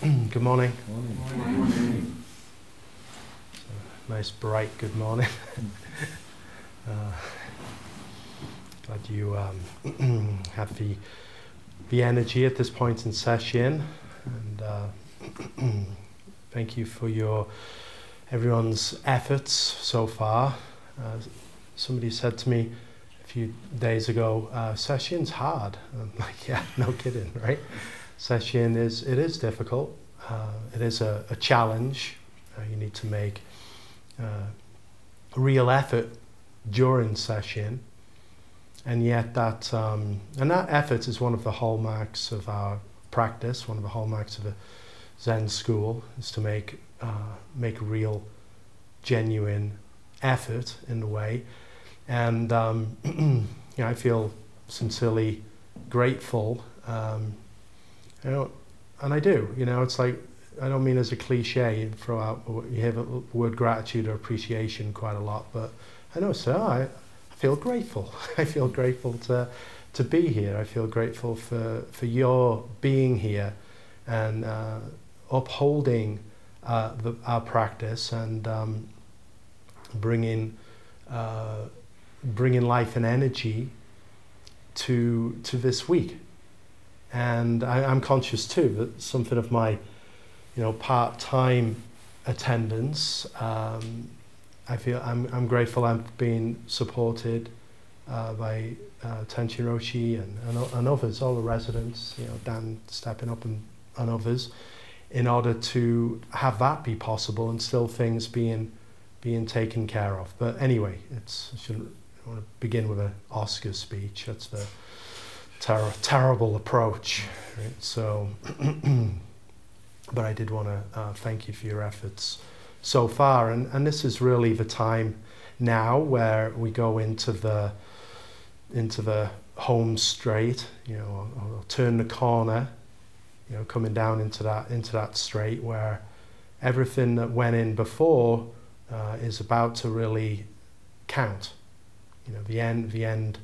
good morning. morning. nice, bright good morning. uh, glad you um, have the, the energy at this point in sesshin. And uh, thank you for your everyone's efforts so far. Uh, somebody said to me a few days ago, uh, sesshin's hard. I'm like, yeah, no kidding, right? Session is it is difficult. Uh, it is a, a challenge. Uh, you need to make uh, real effort during sesshin, and yet that um, and that effort is one of the hallmarks of our practice. One of the hallmarks of a Zen school is to make uh, make real, genuine effort in the way, and um, you know, I feel sincerely grateful. Um, you know, and I do. You know, it's like I don't mean as a cliche. Throw out you hear the word gratitude or appreciation quite a lot, but I know, sir. I, I feel grateful. I feel grateful to to be here. I feel grateful for for your being here and uh, upholding uh, the, our practice and um, bringing uh, bringing life and energy to to this week. And I, am conscious too that something of my, you know, part-time attendance, um, I feel I'm, I'm grateful I'm being supported uh, by uh, Tenshin Roshi and, and, and, others, all the residents, you know, Dan stepping up and, and others, in order to have that be possible and still things being being taken care of. But anyway, it's I shouldn't I want to begin with an Oscar speech. That's the ter- terrible approach. Right? So, but I did want to uh, thank you for your efforts so far, and and this is really the time now where we go into the into the home straight. You know, or, or turn the corner. You know, coming down into that into that straight where everything that went in before uh, is about to really count. You know, the end the end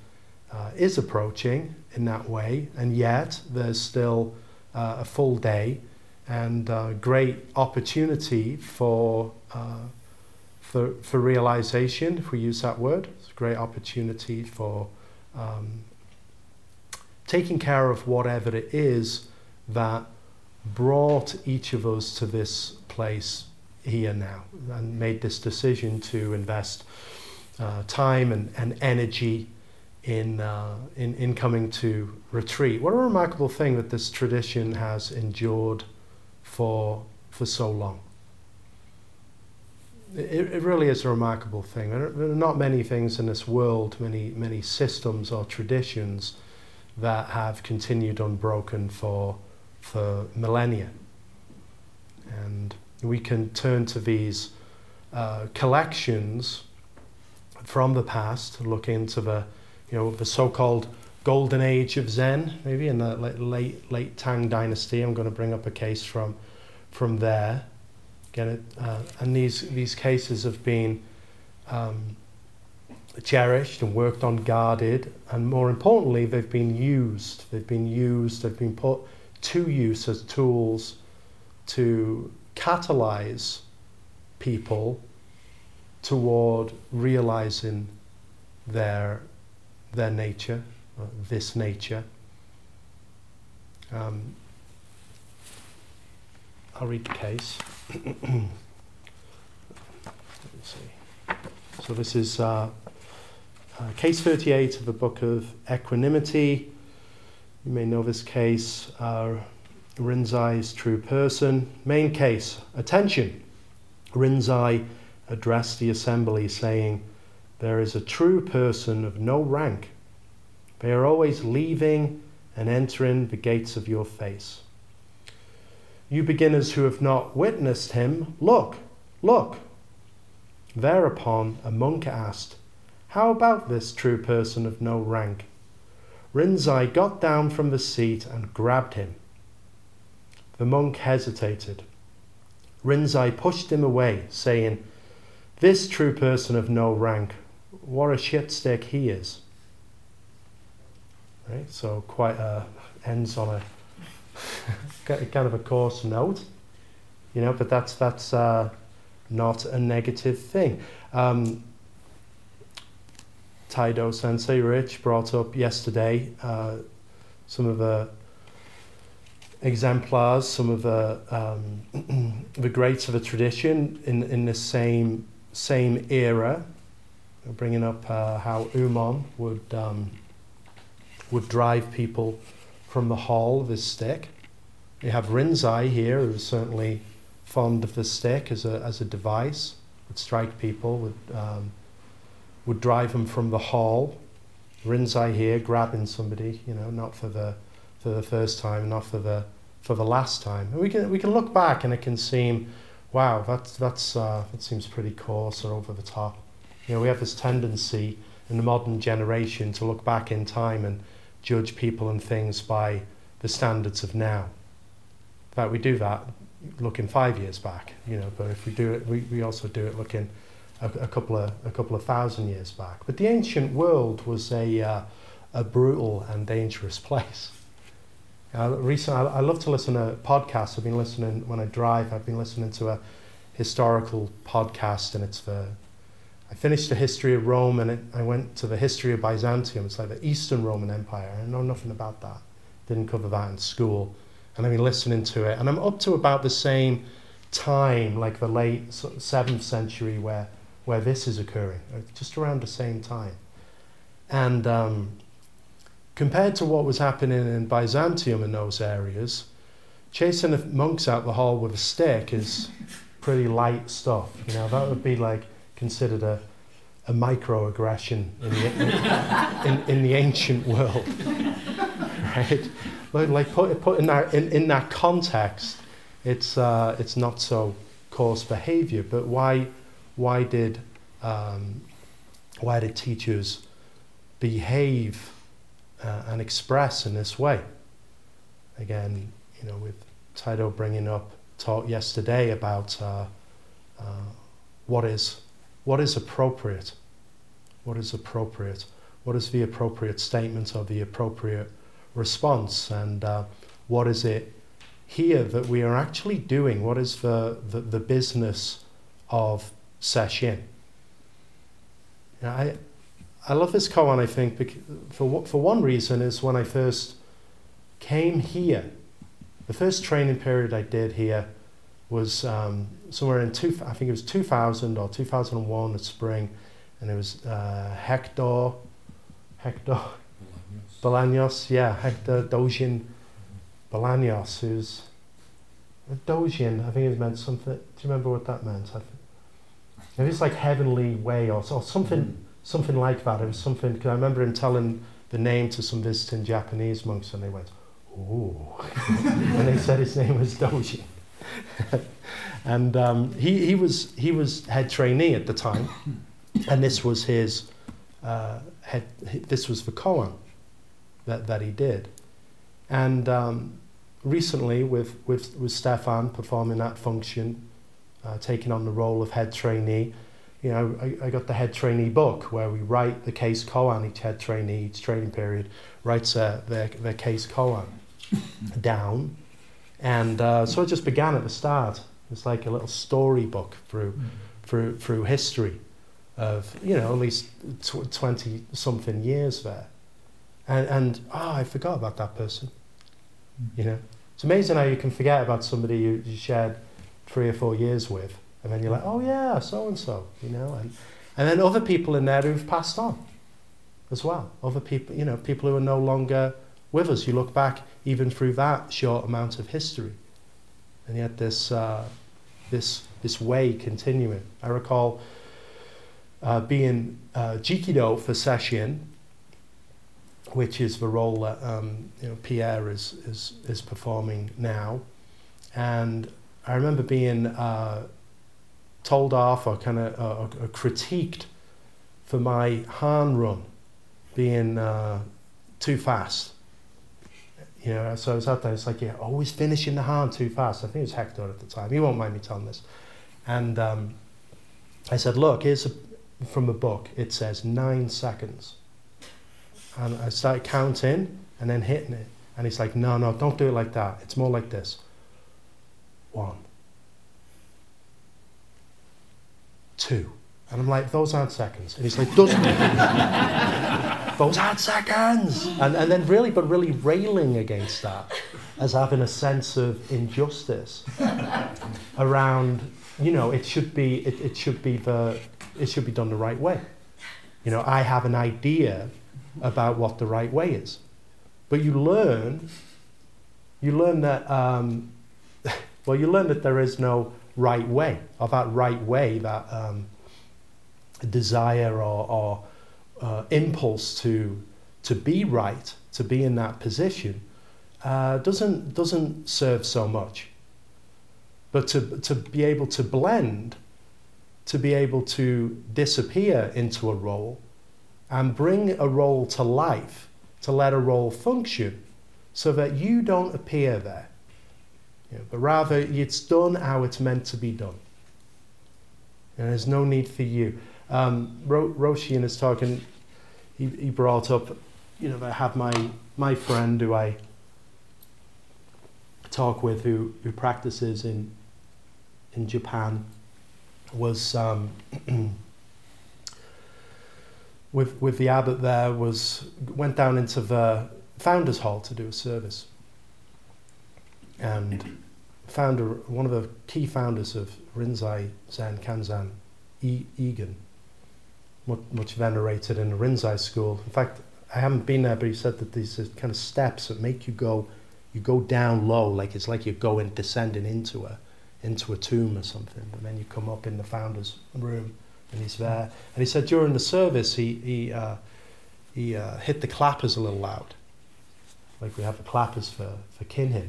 uh, is approaching in that way, and yet there's still uh, a full day and uh, great opportunity for, uh, for, for realization, if we use that word. It's a great opportunity for um, taking care of whatever it is that brought each of us to this place here now and made this decision to invest uh, time and, and energy in, uh, in, in coming to retreat. What a remarkable thing that this tradition has endured for, for so long. It, it really is a remarkable thing. There are not many things in this world, many, many systems or traditions that have continued unbroken for, for millennia. And we can turn to these uh, collections from the past, look into the you know, the so-called golden age of Zen, maybe in the late late Tang dynasty. I'm going to bring up a case from from there. Get it? Uh, and these these cases have been um, cherished and worked on, guarded, and more importantly, they've been used. They've been used. They've been put to use as tools to catalyze people toward realizing their their nature, this nature. Um, I'll read the case. so this is uh, uh, case 38 of the book of Equanimity. You may know this case, uh, Rinzai's true person. Main case, attention. Rinzai addressed the assembly saying, there is a true person of no rank. They are always leaving and entering the gates of your face. You beginners who have not witnessed him, look, look. Thereupon a monk asked, How about this true person of no rank? Rinzai got down from the seat and grabbed him. The monk hesitated. Rinzai pushed him away, saying, This true person of no rank what a shit stick he is. Right? So quite a ends on a kind of a coarse note, you know, but that's, that's uh, not a negative thing. Um, Taido Sensei Rich brought up yesterday uh, some of the exemplars, some of the um, the greats of a tradition in in the same same era, bringing up uh, how Umon would um, would drive people from the hall of his stick. You have Rinzai here, who is certainly fond of the stick as a as a device, would strike people, would um, would drive them from the hall. Rinzai here, grabbing somebody, you know, not for the for the first time, not for the for the last time. And we can we can look back and it can seem, wow, that's that's uh, that seems pretty coarse or over the top. You know, we have this tendency in the modern generation to look back in time and judge people and things by the standards of now. In fact, we do that looking five years back, you know, but if we do it, we, we also do it looking a, a couple of a couple of thousand years back. But the ancient world was a uh, a brutal and dangerous place. Uh, recently, I, I love to listen to podcasts. I've been listening when I drive. I've been listening to a historical podcast, and it's the finished the history of Rome, and it, I went to the history of Byzantium. It's like the Eastern Roman Empire. I know nothing about that. Didn't cover that in school, and I've been listening to it, and I'm up to about the same time, like the late seventh century, where where this is occurring, uh, just around the same time. And um, compared to what was happening in Byzantium in those areas, chasing the monks out the hall with a stick is pretty light stuff. You know, that would be like considered a, a microaggression in the, in, in, in the ancient world. right? Like, like put, put in, that, in, in that context, it's, uh, it's not so coarse behavior, but why why did um, why did teachers behave uh, and express in this way? Again, you know, with Taido bringing up talk yesterday about uh, uh, what is what is appropriate, what is appropriate, what is the appropriate statement or the appropriate response, and uh, what is it here that we are actually doing? What is the, the, the business of sesshin. I, I love this koan, I think, for, for one reason is when I first came here, the first training period I did here was um, somewhere in, two, I think it was 2000 or 2001 in spring, and it was uh, Hector, Hector Bolaños, yeah, Hector Dojin Bolaños, who's Dojin, I think it meant something, do you remember what that meant? I think it was like heavenly way or, or something, mm. something like that. It was something. Cause I remember him telling the name to some visiting Japanese monks, and they went, "Ooh," and they said his name was Doji. and um, he, he was he was head trainee at the time, and this was his uh, head. This was the koan that that he did, and um, recently with with with Stefan performing that function uh, taking on the role of head trainee. You know, I, I got the head trainee book where we write the case koan, each head trainee, each training period writes uh, their, their case koan down. And uh, so it just began at the start. It's like a little storybook through, mm-hmm. through, through history of, you know, at least tw- 20 something years there. And, and oh, I forgot about that person. Mm-hmm. You know, it's amazing how you can forget about somebody you, you shared three or four years with, and then you're like, oh yeah, so and so, you know, and and then other people in there who've passed on as well. Other people, you know, people who are no longer with us. You look back even through that short amount of history, and yet this uh, this this way continuing. I recall uh, being uh, jikido for sesshin, which is the role that um, you know Pierre is is is performing now, and I remember being uh, told off or kind of uh, critiqued for my Han run being uh, too fast. You know, so I was out there, it's like, yeah, always finishing the Han too fast. I think it was Hector at the time. He won't mind me telling this. And um, I said, look, here's a, from a book. It says nine seconds. And I started counting and then hitting it. And he's like, no, no, don't do it like that. It's more like this. One. Two. And I'm like, those aren't seconds. And he's like, those, those aren't seconds. And, and then really, but really railing against that as having a sense of injustice around, you know, it should be, it, it should be the, it should be done the right way. You know, I have an idea about what the right way is. But you learn, you learn that, um, well, you learn that there is no right way, or that right way, that um, desire or, or uh, impulse to, to be right, to be in that position, uh, doesn't, doesn't serve so much. But to, to be able to blend, to be able to disappear into a role and bring a role to life, to let a role function, so that you don't appear there. You know, but rather, it's done how it's meant to be done. And there's no need for you. Um, Ro- Roshi in his talk, and he, he brought up, you know, I have my, my friend who I talk with who, who practices in, in Japan was um, with, with the abbot there was went down into the founders hall to do a service. And founder one of the key founders of Rinzai Zen Kanzan e- Egen much, much venerated in the Rinzai school in fact I haven't been there but he said that these kind of steps that make you go you go down low like it's like you're going descending into a into a tomb or something and then you come up in the founder's room and he's there. And he said during the service he he uh, he uh, hit the clappers a little loud, like we have the clappers for for Kinhin.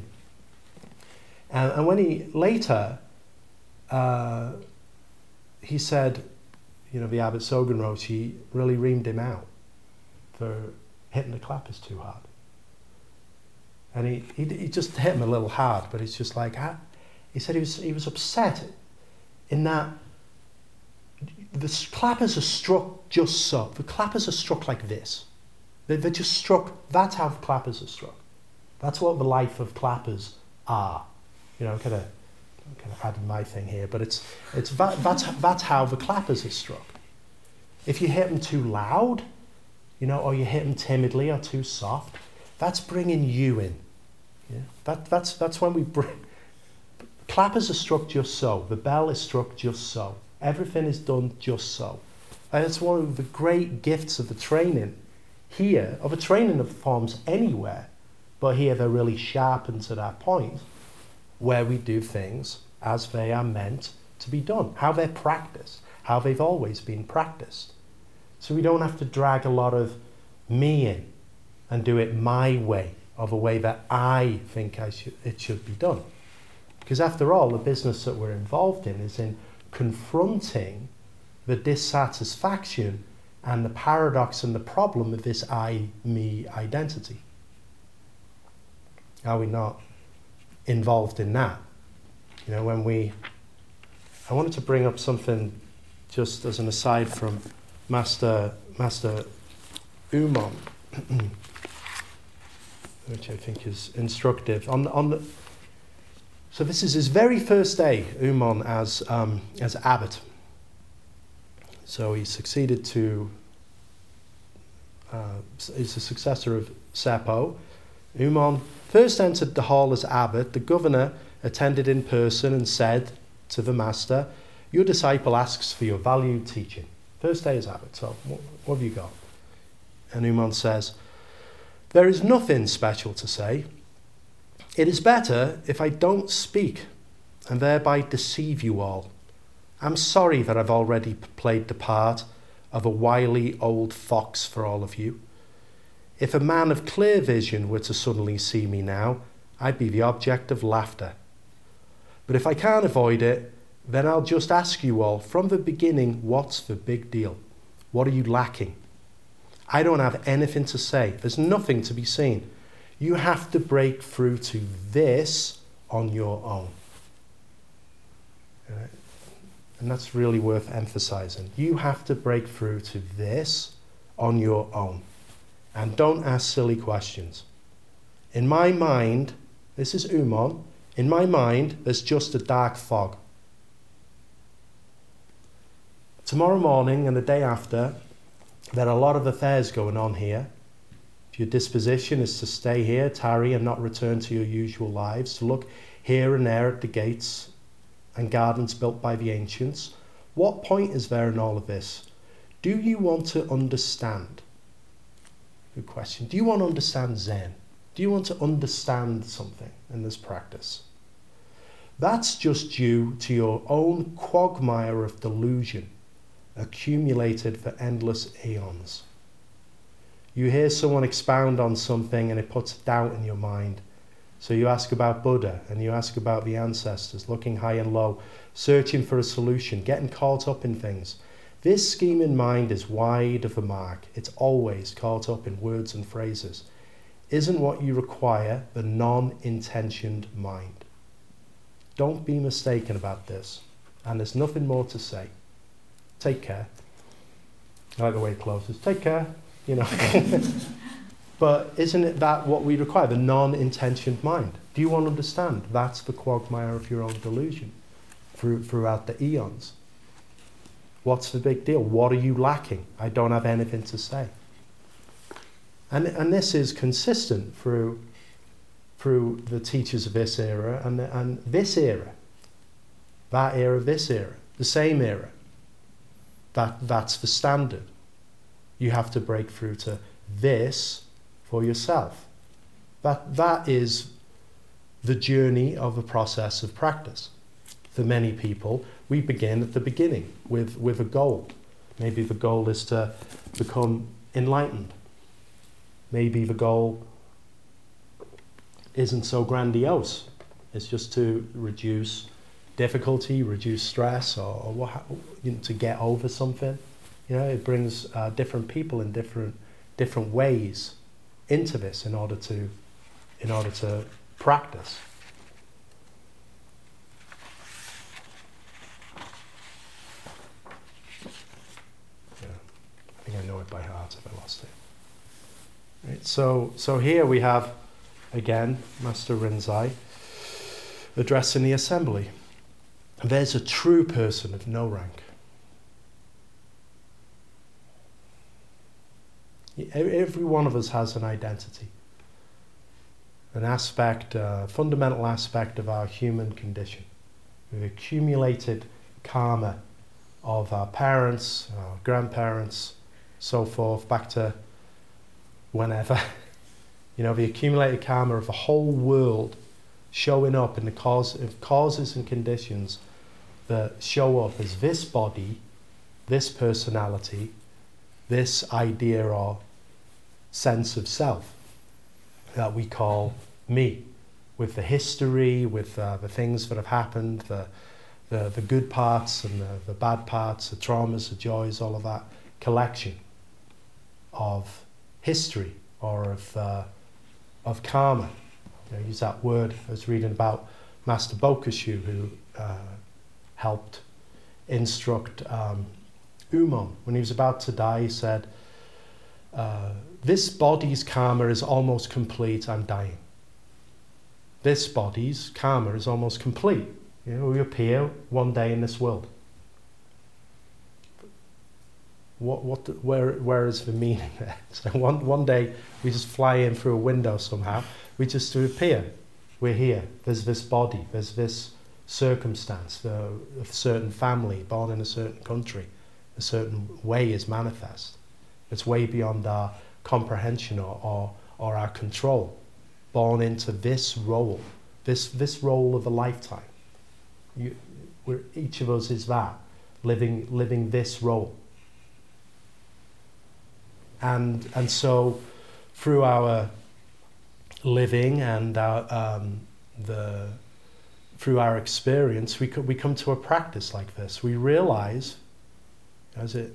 And, and when he later, uh, he said, you know, the abbot Sogen wrote he really reamed him out for hitting the clappers too hard. And he, he, he just hit him a little hard, but it's just like, ah, he said he was, he was upset in that the clappers are struck just so. The clappers are struck like this. They, they're just struck, that's how clappers are struck. That's what the life of clappers are. You know, kind of, kind of adding my thing here, but it's, it's that, that's, that's how the clappers are struck. If you hit them too loud, you know, or you hit them timidly or too soft, that's bringing you in. Yeah? That, that's, that's when we bring. Clappers are struck just so. The bell is struck just so. Everything is done just so. And it's one of the great gifts of the training here, of a training of forms anywhere, but here they're really sharpened to that point where we do things as they are meant to be done, how they're practiced, how they've always been practiced. So we don't have to drag a lot of me in and do it my way, of a way that I think I it should be done. Because after all, the business that we're involved in is in confronting the dissatisfaction and the paradox and the problem of this I me identity. Are we not involved in that? You know, when we. I wanted to bring up something just as an aside from Master, Master Umon, which I think is instructive. On, on the, so this is his very first day, Umon, as, um, as abbot. So he succeeded to, uh, he's the successor of Seppo. Umon first entered the hall as abbot. The governor attended in person and said to the master, Your disciple asks for your valued teaching. First day as abbot, so what, what have you got? And Umon says, There is nothing special to say. It is better if I don't speak and thereby deceive you all. I'm sorry that I've already played the part of a wily old fox for all of you. If a man of clear vision were to suddenly see me now, I'd be the object of laughter. But if I can't avoid it, then I'll just ask you all from the beginning what's the big deal? What are you lacking? I don't have anything to say. There's nothing to be seen. You have to break through to this on your own. And that's really worth emphasizing. You have to break through to this on your own. And don't ask silly questions. In my mind, this is Umon, in my mind, there's just a dark fog. Tomorrow morning and the day after, there are a lot of affairs going on here. If your disposition is to stay here, tarry, and not return to your usual lives, to look here and there at the gates and gardens built by the ancients, what point is there in all of this? Do you want to understand? Good question. Do you want to understand Zen? Do you want to understand something in this practice? That's just due to your own quagmire of delusion accumulated for endless eons. You hear someone expound on something and it puts doubt in your mind. So you ask about Buddha and you ask about the ancestors, looking high and low, searching for a solution, getting caught up in things. This scheme in mind is wide of the mark. It's always caught up in words and phrases. Isn't what you require the non intentioned mind? Don't be mistaken about this. And there's nothing more to say. Take care. I like the way it closes. Take care. You know. but isn't it that what we require? The non intentioned mind. Do you want to understand? That's the quagmire of your own delusion through, throughout the eons. What's the big deal? What are you lacking? I don't have anything to say. And, and this is consistent through, through the teachers of this era and, and this era, that era, this era, the same era. That, that's the standard. You have to break through to this for yourself. That, that is the journey of a process of practice. For many people, we begin at the beginning with, with a goal. Maybe the goal is to become enlightened. Maybe the goal isn't so grandiose. It's just to reduce difficulty, reduce stress, or, or what, you know, to get over something. You know, it brings uh, different people in different different ways into this in order to in order to practice. Think I know it by heart if I lost it. Right, so, so here we have, again, Master Rinzai addressing the assembly. There's a true person of no rank. Every one of us has an identity, an aspect, a fundamental aspect of our human condition. We've accumulated karma of our parents, our grandparents, so forth, back to whenever. you know, the accumulated karma of the whole world showing up in the cause of causes and conditions that show up as this body, this personality, this idea or sense of self that we call me, with the history, with uh, the things that have happened, the, the, the good parts and the, the bad parts, the traumas, the joys, all of that collection of history or of, uh, of karma. You know, use that word. I was reading about Master Bokushu, who uh, helped instruct um, Umon. When he was about to die, he said, uh, This body's karma is almost complete, I'm dying. This body's karma is almost complete. You know, we appear one day in this world. What, what, where, where is the meaning there? So one, one day we just fly in through a window somehow. We just appear. We're here. There's this body. There's this circumstance. The, a certain family born in a certain country. A certain way is manifest. It's way beyond our comprehension or, or, or our control. Born into this role, this, this role of a lifetime. You, each of us is that, living, living this role. And, and so through our living and our, um, the, through our experience, we, co- we come to a practice like this. We realize, as it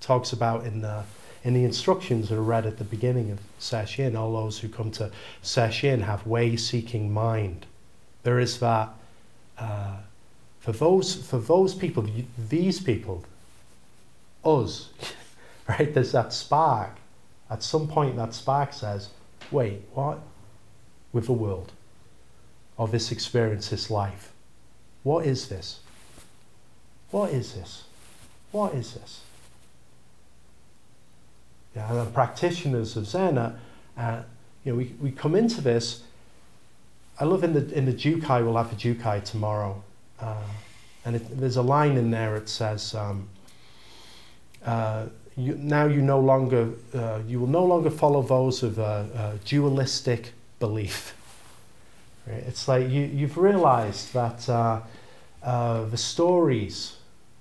talks about in the, in the instructions that are read at the beginning of Sesshin, all those who come to Sesshin have way-seeking mind. There is that, uh, for, those, for those people, these people, us, right? There's that spark. At some point, that spark says, wait, what? with the world, of this experience, this life. What is this? What is this? What is this? Yeah, and the practitioners of Zen, uh, you know, we, we come into this. I love in the in the Jukai, we'll have a Jukai tomorrow, uh, and it, there's a line in there. It says, um, uh, you, "Now you no longer uh, you will no longer follow those of a, a dualistic belief." Right? It's like you you've realised that uh, uh, the stories,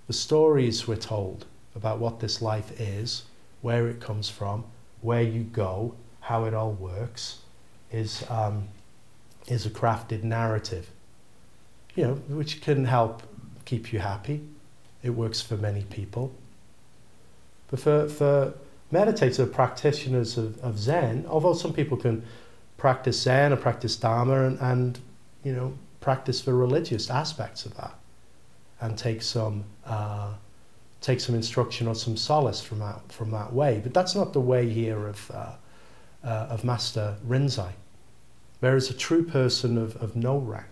the stories we're told about what this life is, where it comes from, where you go, how it all works, is um, is a crafted narrative. You know, which can help keep you happy. It works for many people. But for, for meditative practitioners of, of Zen, although some people can practice Zen or practice Dharma and, and you know, practice the religious aspects of that and take some uh, take some instruction or some solace from that from that way. But that's not the way here of uh, uh, of Master Rinzai. There is a true person of, of no rank,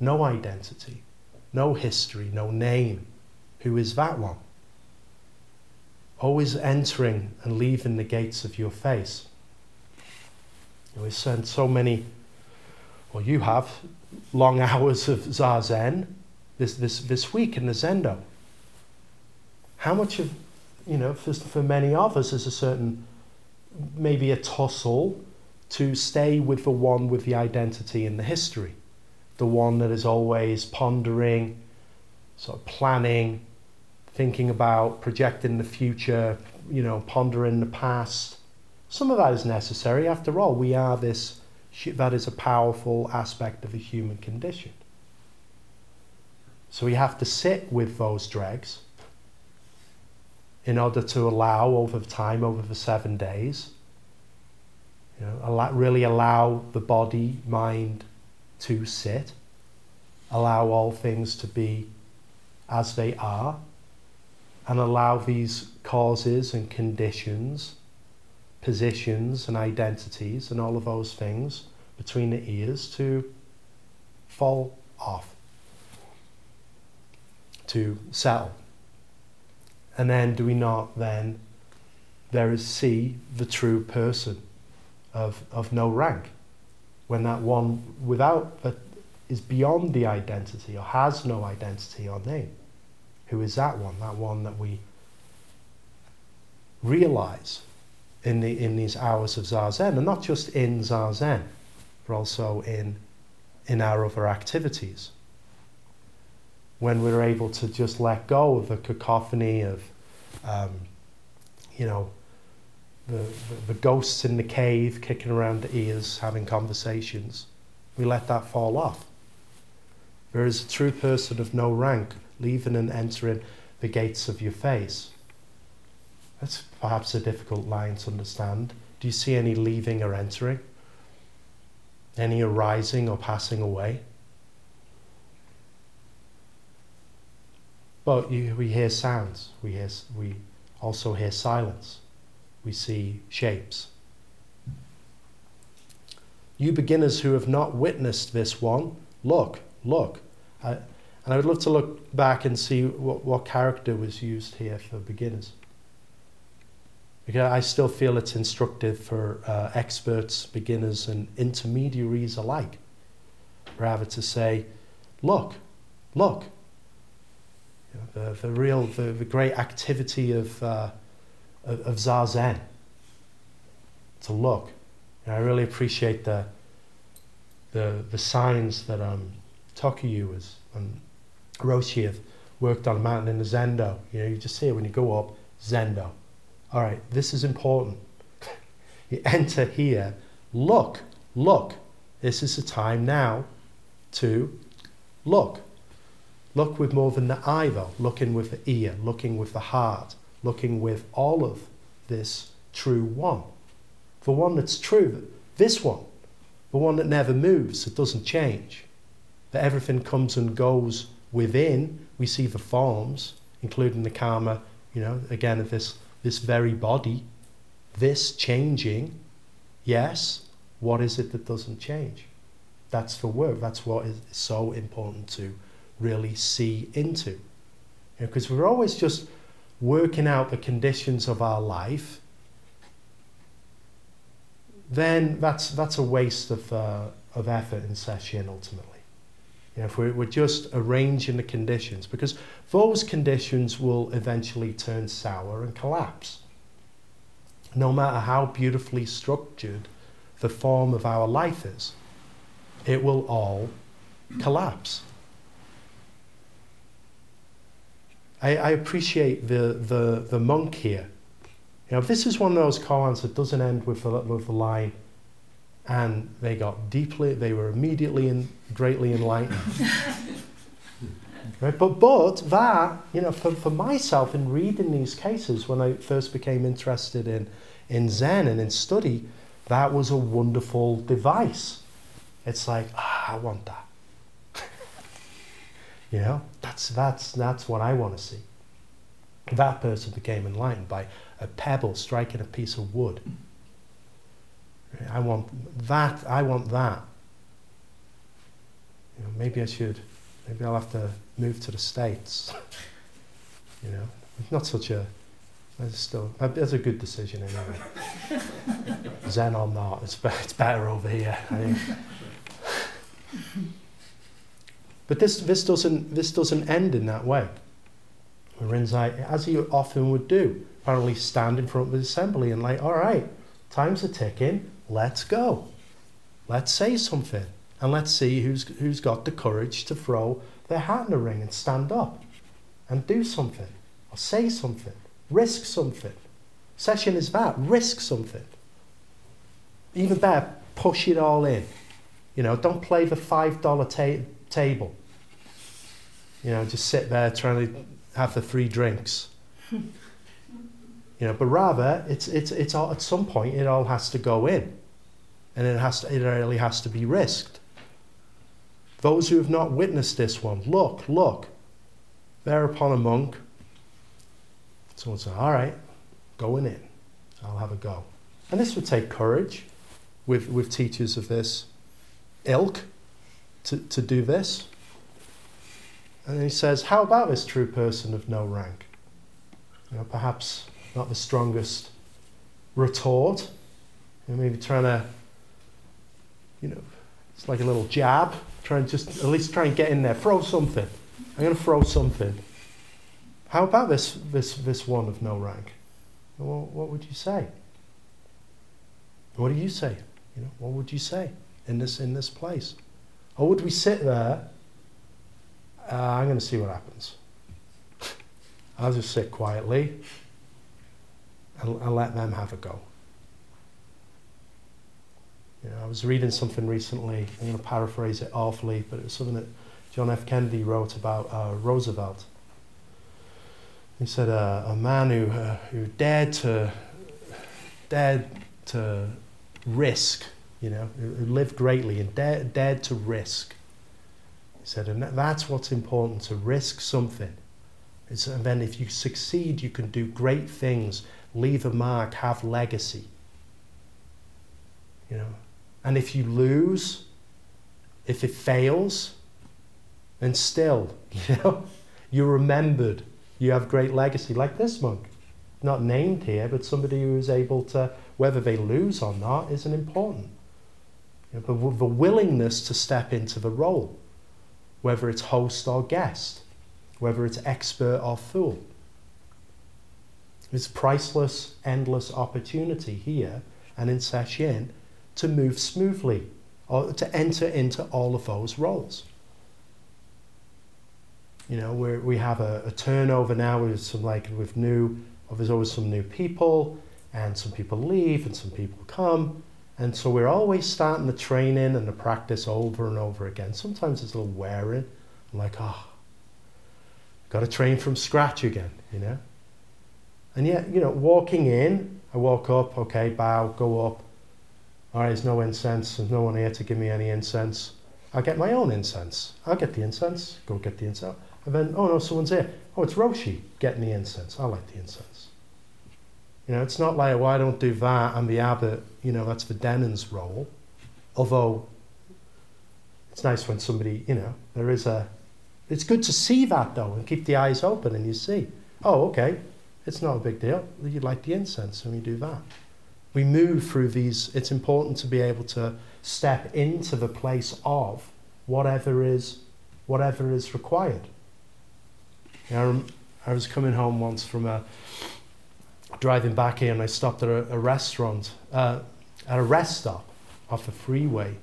no identity, no history, no name, who is that one. Always entering and leaving the gates of your face. we've spent so many, well, you have long hours of zazen this, this, this week in the Zendo. How much of, you know, for, for many of us, is a certain, maybe a tussle to stay with the one with the identity and the history, the one that is always pondering, sort of planning, thinking about projecting the future, you know, pondering the past. Some of that is necessary. After all, we are this, that is a powerful aspect of the human condition. So we have to sit with those dregs in order to allow over time, over the seven days, you know, really allow the body, mind to sit, allow all things to be as they are, and allow these causes and conditions, positions and identities, and all of those things between the ears to fall off to settle. And then do we not then there is see the true person of, of no rank? When that one without that is beyond the identity or has no identity or name. Who is that one? That one that we realize in the in these hours of Zazen, and not just in Zazen, but also in in our other activities when we're able to just let go of the cacophony of, um, you know, the, the, the, ghosts in the cave kicking around the ears, having conversations. We let that fall off. There is a true person of no rank leaving and entering the gates of your face. That's perhaps a difficult line to understand. Do you see any leaving or entering? Any arising or passing away? But you, we hear sounds, we, hear, we also hear silence, we see shapes. You beginners who have not witnessed this one, look, look. I, and I would love to look back and see what, what character was used here for beginners. Because I still feel it's instructive for uh, experts, beginners, and intermediaries alike. Rather to say, look, look, the, the real, the, the great activity of, uh, of, Zazen. To look. And I really appreciate the, the, the signs that um, Tokiyu was, and Have worked on a mountain in the Zendo. You know, you just see it when you go up, Zendo. All right, this is important. you enter here, look, look. This is the time now to look. Look with more than the eye, though, looking with the ear, looking with the heart, looking with all of this true one. The one that's true, this one, the one that never moves, that doesn't change, that everything comes and goes within. We see the forms, including the karma, you know, again, of this, this very body, this changing, yes, What is it that doesn't change? That's the work. That's what is so important to really see into. Because you know, we're always just working out the conditions of our life, then that's, that's a waste of, uh, of effort and sesshin ultimately. You know, if we're, we're just arranging the conditions, because those conditions will eventually turn sour and collapse. No matter how beautifully structured the form of our life is, it will all collapse. I, I appreciate the, the, the monk here. You know, this is one of those koans that doesn't end with the, with the line, and they got deeply, they were immediately and greatly enlightened. right? But, but that, you know, for, for myself in reading these cases, when I first became interested in, in Zen and in study, that was a wonderful device. It's like, ah, I want that. You know, that's, that's, that's what I want to see. That person became enlightened by a pebble striking a piece of wood. I want that. I want that. You know, maybe I should. Maybe I'll have to move to the states. you know, it's not such a. It's still. That's a good decision anyway. Zen or not, it's, it's better over here. I think. But this, this, doesn't, this doesn't end in that way. Rinzai, as he often would do, apparently stand in front of the assembly and like, all right, time's a ticking, let's go. Let's say something. And let's see who's, who's got the courage to throw their hat in the ring and stand up and do something or say something, risk something. Sesshin is that, risk something. Even better, push it all in. You know, don't play the $5 ta- table. You know, just sit there trying to have the three drinks. you know, but rather, it's, it's, it's all, at some point, it all has to go in. And it, has to, it really has to be risked. Those who have not witnessed this one, look, look. Thereupon a monk. Someone said, All right, going in. I'll have a go. And this would take courage with, with teachers of this ilk to, to do this. And he says, How about this true person of no rank? You know, perhaps not the strongest retort. You maybe trying to, you know, it's like a little jab. Try and just at least try and get in there. Throw something. I'm going to throw something. How about this, this, this one of no rank? Well, what would you say? What do you say? You know, what would you say in this, in this place? Or would we sit there? Uh, I'm going to see what happens. I'll just sit quietly and, and let them have a go. You know, I was reading something recently, I'm going to paraphrase it awfully, but it was something that John F. Kennedy wrote about uh, Roosevelt. He said uh, a man who, uh, who dared to dared to risk you know, who lived greatly and dared, dared to risk. He said, and that's what's important to risk something. It's, and then if you succeed, you can do great things, leave a mark, have legacy. You know, and if you lose, if it fails, then still, you know, you're remembered. You have great legacy, like this monk. Not named here, but somebody who is able to, whether they lose or not, isn't important but the willingness to step into the role, whether it's host or guest, whether it's expert or fool. It's priceless, endless opportunity here and in Sesshin to move smoothly or to enter into all of those roles. You know, we we have a, a turnover now with some like with new, there's always some new people, and some people leave and some people come and so we're always starting the training and the practice over and over again. Sometimes it's a little wearing. I'm like, ah, oh, got to train from scratch again, you know? And yet, you know, walking in, I walk up, okay, bow, go up. All right, there's no incense. There's no one here to give me any incense. I'll get my own incense. I'll get the incense. Go get the incense. And then, oh no, someone's here. Oh, it's Roshi getting the incense. I like the incense. You know, it's not like, well, I don't do that. I'm the abbot. You know, that's the Dennin's role. Although it's nice when somebody, you know, there is a. It's good to see that though and keep the eyes open and you see, oh, okay, it's not a big deal. You light the incense and we do that. We move through these. It's important to be able to step into the place of whatever is, whatever is required. You know, I was coming home once from a driving back here, and I stopped at a, a restaurant, uh, at a rest stop off the freeway,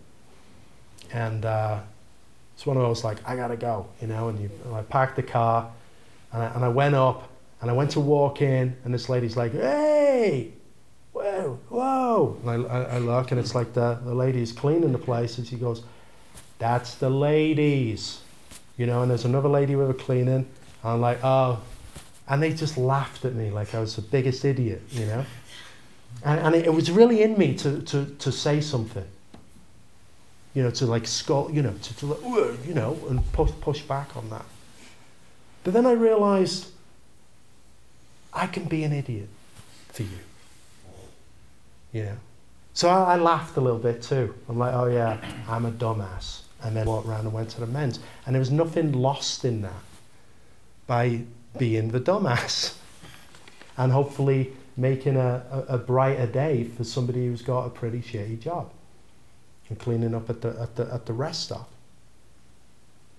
and uh, it's one of those like I gotta go, you know. And, you, I parked the car, and I, and I went up, and I went to walk in, and this lady's like, "Hey, whoa, whoa!" And I, I, I look, and it's like the the lady's cleaning the place, and she goes, "That's the ladies," you know. And there's another lady with a cleaning. And I'm like, oh, and they just laughed at me like I was the biggest idiot, you know. And, and it, it was really in me to, to, to say something you know, to like scold, you know, to, to you know, and push, push back on that. But then I realized I can be an idiot for you. You know? So I, I, laughed a little bit too. I'm like, oh yeah, I'm a dumbass. And then walked around and went to the men's. And there was nothing lost in that by being the dumbass. and hopefully making a, a, a brighter day for somebody who's got a pretty shitty job and cleaning up at the, at the, at the rest stop.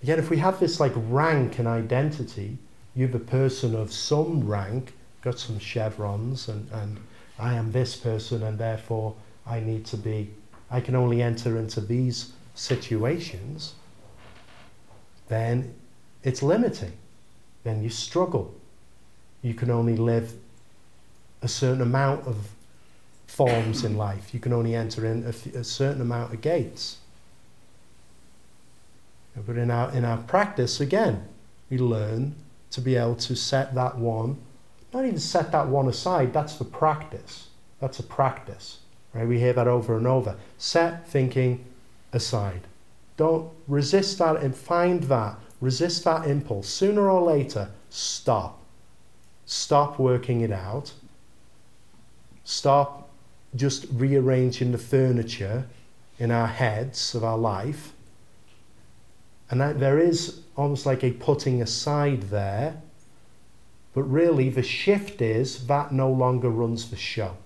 Again, if we have this like rank and identity, you're the person of some rank, got some chevrons, and, and I am this person, and therefore I need to be, I can only enter into these situations, then it's limiting. Then you struggle. You can only live a certain amount of forms in life. You can only enter in a, a certain amount of gates. But in our, in our practice, again, we learn to be able to set that one, not even set that one aside, that's the practice. That's a practice. Right? We hear that over and over. Set thinking aside. Don't resist that and find that. Resist that impulse. Sooner or later, stop. Stop working it out. Stop just rearranging the furniture in our heads of our life. And that there is almost like a putting aside there. But really, the shift is that no longer runs the show.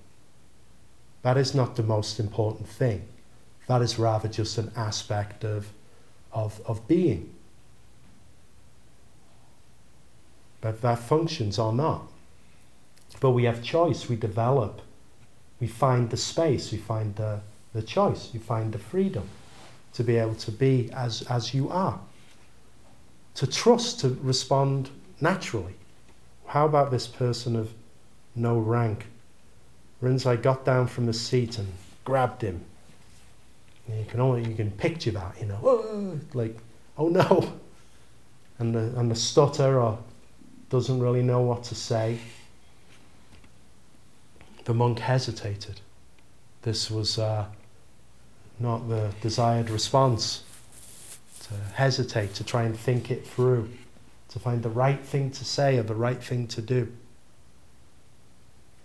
That is not the most important thing. That is rather just an aspect of, of, of being. But that functions or not. But we have choice, we develop we find the space, we find the, the choice, we find the freedom to be able to be as, as you are. To trust to respond naturally. How about this person of no rank? Rinzai got down from the seat and grabbed him. You can only you can picture that, you know, like, oh no. And the and the stutter or doesn't really know what to say. The monk hesitated. This was uh, not the desired response. To hesitate, to try and think it through, to find the right thing to say or the right thing to do.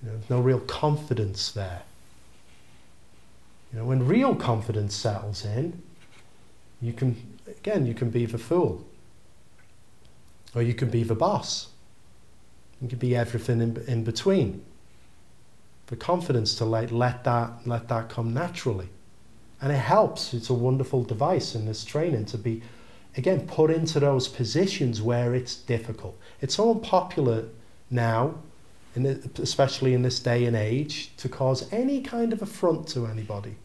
You know, there's no real confidence there. You know, when real confidence settles in, you can, again, you can be the fool. Or you can be the boss. You can be everything in, in between the confidence to like let that let that come naturally and it helps it's a wonderful device in this training to be again put into those positions where it's difficult it's so unpopular now in the, especially in this day and age to cause any kind of affront to anybody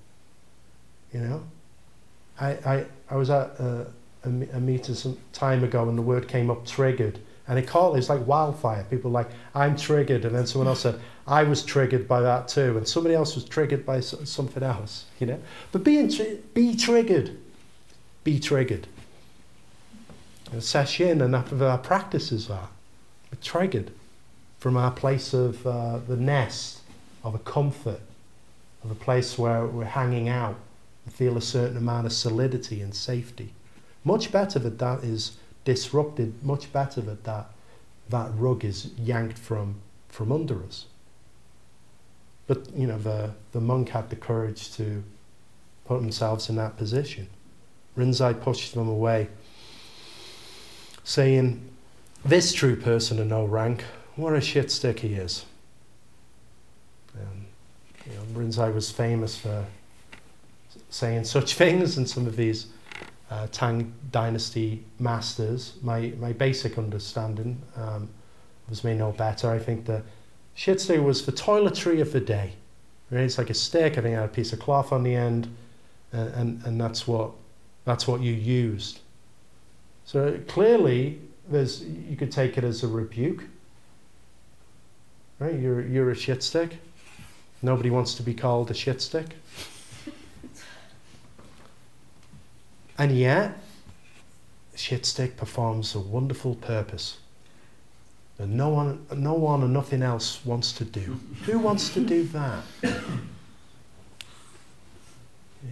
you know i i, I was at a, a, a meeting some time ago and the word came up triggered and it caught, it was like wildfire. People like, I'm triggered. And then someone else said, I was triggered by that too. And somebody else was triggered by something else, you know. But being, be triggered. Be triggered. And sesshin and of our practices are. We're triggered from our place of uh, the nest, of a comfort, of a place where we're hanging out and feel a certain amount of solidity and safety. Much better that that is disrupted much better that that, that rug is yanked from, from under us. But, you know, the, the monk had the courage to, put themselves in that position. Rinzai pushed them away, saying, This true person of no rank, what a shit stick he is. Um, you know, Rinzai was famous for saying such things, and some of these uh, Tang Dynasty masters, my, my basic understanding um, was made no better. I think the shit stick was the toiletry of the day. Right? It's like a stick. I think it had a piece of cloth on the end, and, and, and that's what that's what you used. So clearly, there's you could take it as a rebuke. Right? You're you're a shit stick. Nobody wants to be called a shit stick. and yet, shit stick performs a wonderful purpose that no one, no one and nothing else wants to do. Who wants to do that?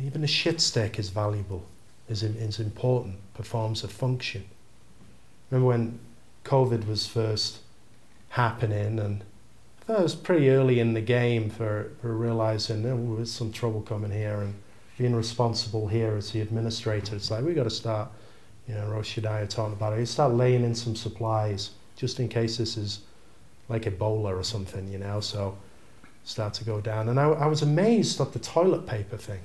Even a shit stick is valuable, is, is important, performs a function. Remember when COVID was first happening, and I thought it was pretty early in the game for, for realizing oh, there's some trouble coming here and being responsible here as the administrator. It's like, we've got to start, you know, Rosh Hashanah talking about it. You start laying in some supplies just in case this is like Ebola or something, you know. So start to go down. And I, I was amazed at the toilet paper thing.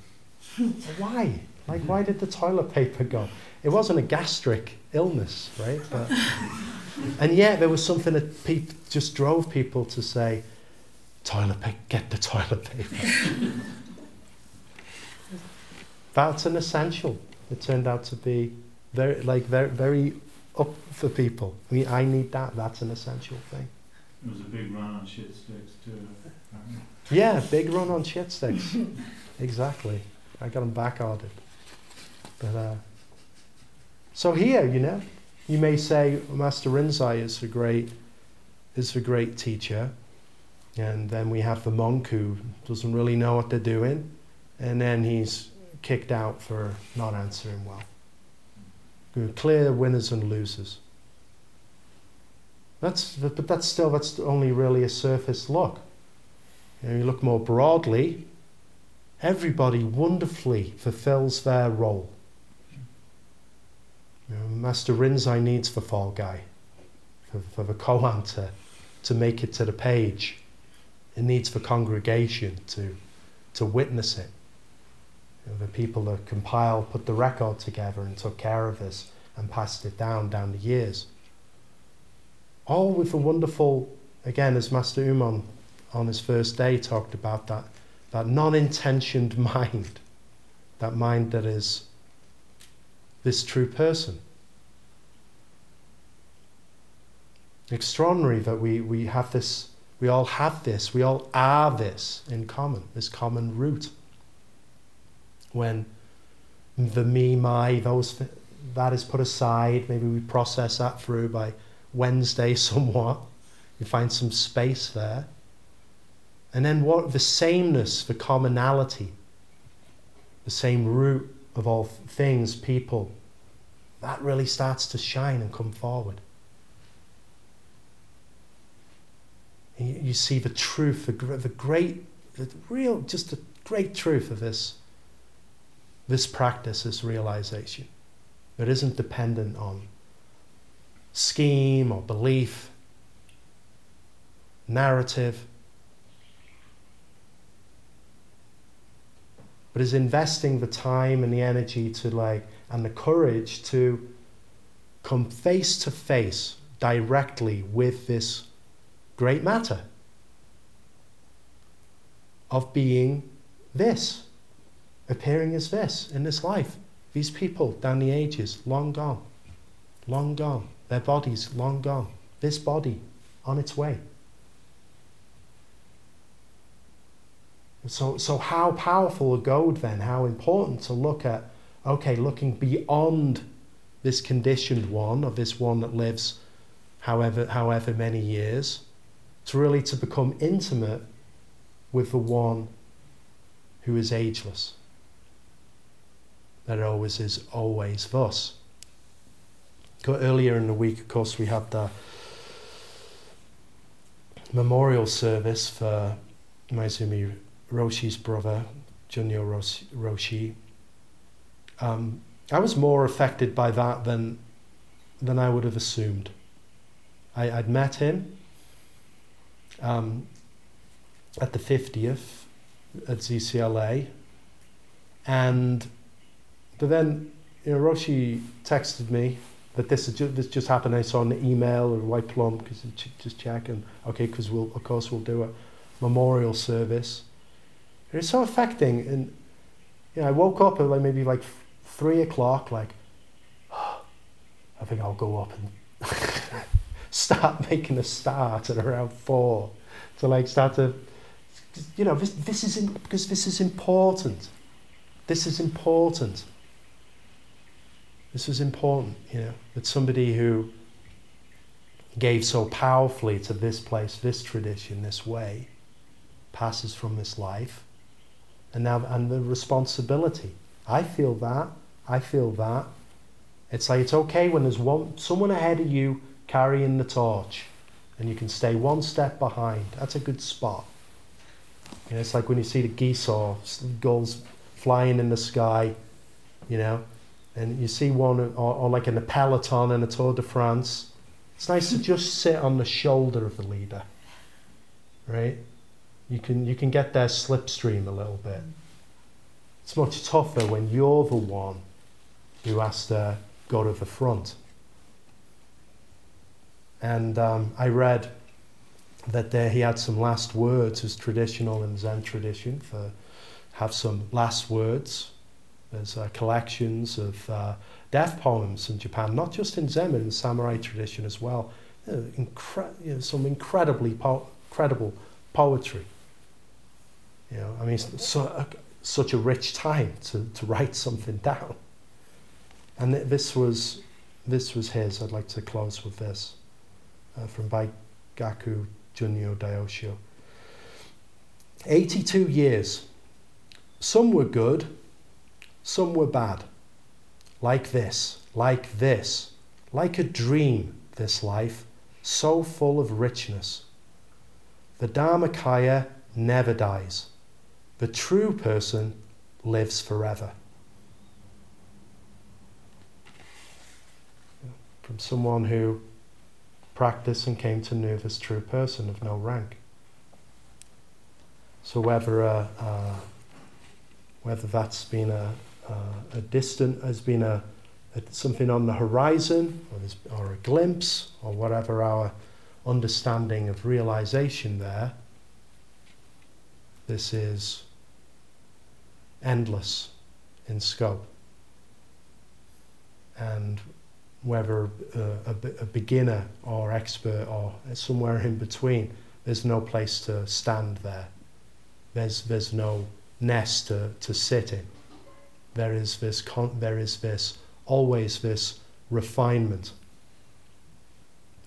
why? Like, why did the toilet paper go? It wasn't a gastric illness, right? But, and yet there was something that pe- just drove people to say, toilet paper, get the toilet paper. That's an essential. It turned out to be very, like, very, very up for people. I mean, I need that. That's an essential thing. There was a big run on shit sticks too. Yeah, big run on shit sticks. exactly. I got them back ordered. But uh, so here, you know, you may say Master Rinzai is a great is a great teacher, and then we have the monk who doesn't really know what they're doing, and then he's kicked out for not answering well clear winners and losers. That's, but that's still that's only really a surface look. You, know, you look more broadly, everybody wonderfully fulfills their role. You know, Master Rinzai needs the fall guy, for, for the koan to, to make it to the page. It needs the congregation to, to witness it you know, the people that compiled, put the record together and took care of this and passed it down down the years. All with a wonderful, again, as Master Umon on his first day talked about that, that non-intentioned mind, that mind that is this true person. Extraordinary that we, we have this, we all have this, we all are this in common, this common root when the me, my, those that is put aside. Maybe we process that through by Wednesday somewhat. You find some space there. And then what the sameness, the commonality, the same root of all things, people, that really starts to shine and come forward. You, see the truth, the, great, the real, just the great truth of this this practice, this realization It isn't dependent on scheme or belief, narrative, but is investing the time and the energy to like and the courage to come face to face directly with this great matter of being this appearing as this in this life. These people down the ages, long gone, long gone. Their bodies, long gone. This body, on its way. So, so how powerful a goad then? How important to look at, okay, looking beyond this conditioned one, of this one that lives however, however many years, to really to become intimate with the one who is ageless that always is always thus. Earlier in the week, of course, we had the memorial service for Maezumi Roshi's brother, Junyu Roshi, um, I was more affected by that than than I would have assumed. I, would met him um, at the 50th at ZCLA, and but then you know Roshi texted me that this ju- this just happened. I saw an email or white plum because just checking. Okay, because we'll of course we'll do a memorial service. It's so affecting, and you know I woke up at like maybe like three o'clock, like oh, I think I'll go up and start making a start at around four to like start to you know this this is in, because this is important. This is important. This is important, you know, that somebody who gave so powerfully to this place, this tradition, this way, passes from this life. And now, and the responsibility. I feel that. I feel that. It's like it's okay when there's one someone ahead of you carrying the torch, and you can stay one step behind. That's a good spot. You know, it's like when you see the geese or gulls flying in the sky, you know, and you see one, or, or like in a peloton in a Tour de France. It's nice to just sit on the shoulder of the leader, right? You can you can get their slipstream a little bit. It's much tougher when you're the one who has to go to the front. And um, I read that there he had some last words, as traditional in Zen tradition, for have some last words there's uh, collections of uh, death poems in Japan, not just in Zen, but in samurai tradition as well. Know, incre- you know, some incredibly po- credible poetry. You know, I mean, so, uh, such a rich time to, to write something down. And th- this was this was his. I'd like to close with this uh, from Baigaku Junyu Daiosho. 82 years. Some were good, some were bad. Like this, like this, like a dream, this life, so full of richness. The Dharmakaya never dies. The true person lives forever. From someone who practiced and came to know this true person of no rank. So whether uh, uh, whether that's been a, uh, a distant has been a, a, something on the horizon or, or a glimpse or whatever our understanding of realization there. This is endless in scope. And whether uh, a, a, beginner or expert or somewhere in between, there's no place to stand there. There's, there's no nest to, to sit in there is this, con- there is this, always this refinement,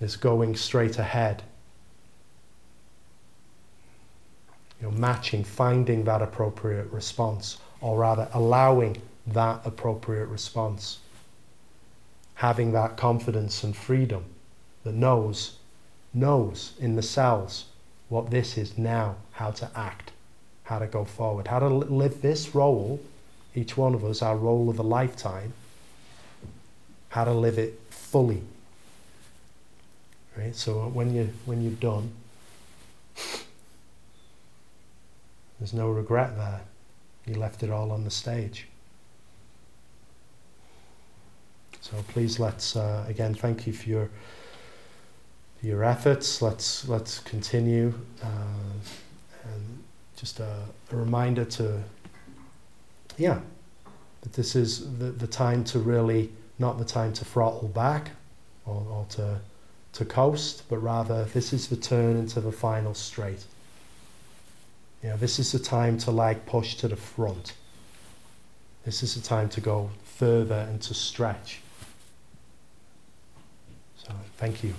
this going straight ahead. You know, matching, finding that appropriate response, or rather allowing that appropriate response. Having that confidence and freedom that knows, knows in the cells what this is now, how to act, how to go forward, how to live this role each one of us, our role of a lifetime, how to live it fully. Right? So when you when you've done, there's no regret there. You left it all on the stage. So please let's uh, again thank you for your for your efforts. Let's let's continue uh, and just a, a reminder to yeah, that this is the, the time to really, not the time to throttle back or, or to, to coast, but rather this is the turn into the final straight. You know, this is the time to like push to the front. This is the time to go further and to stretch. So thank you.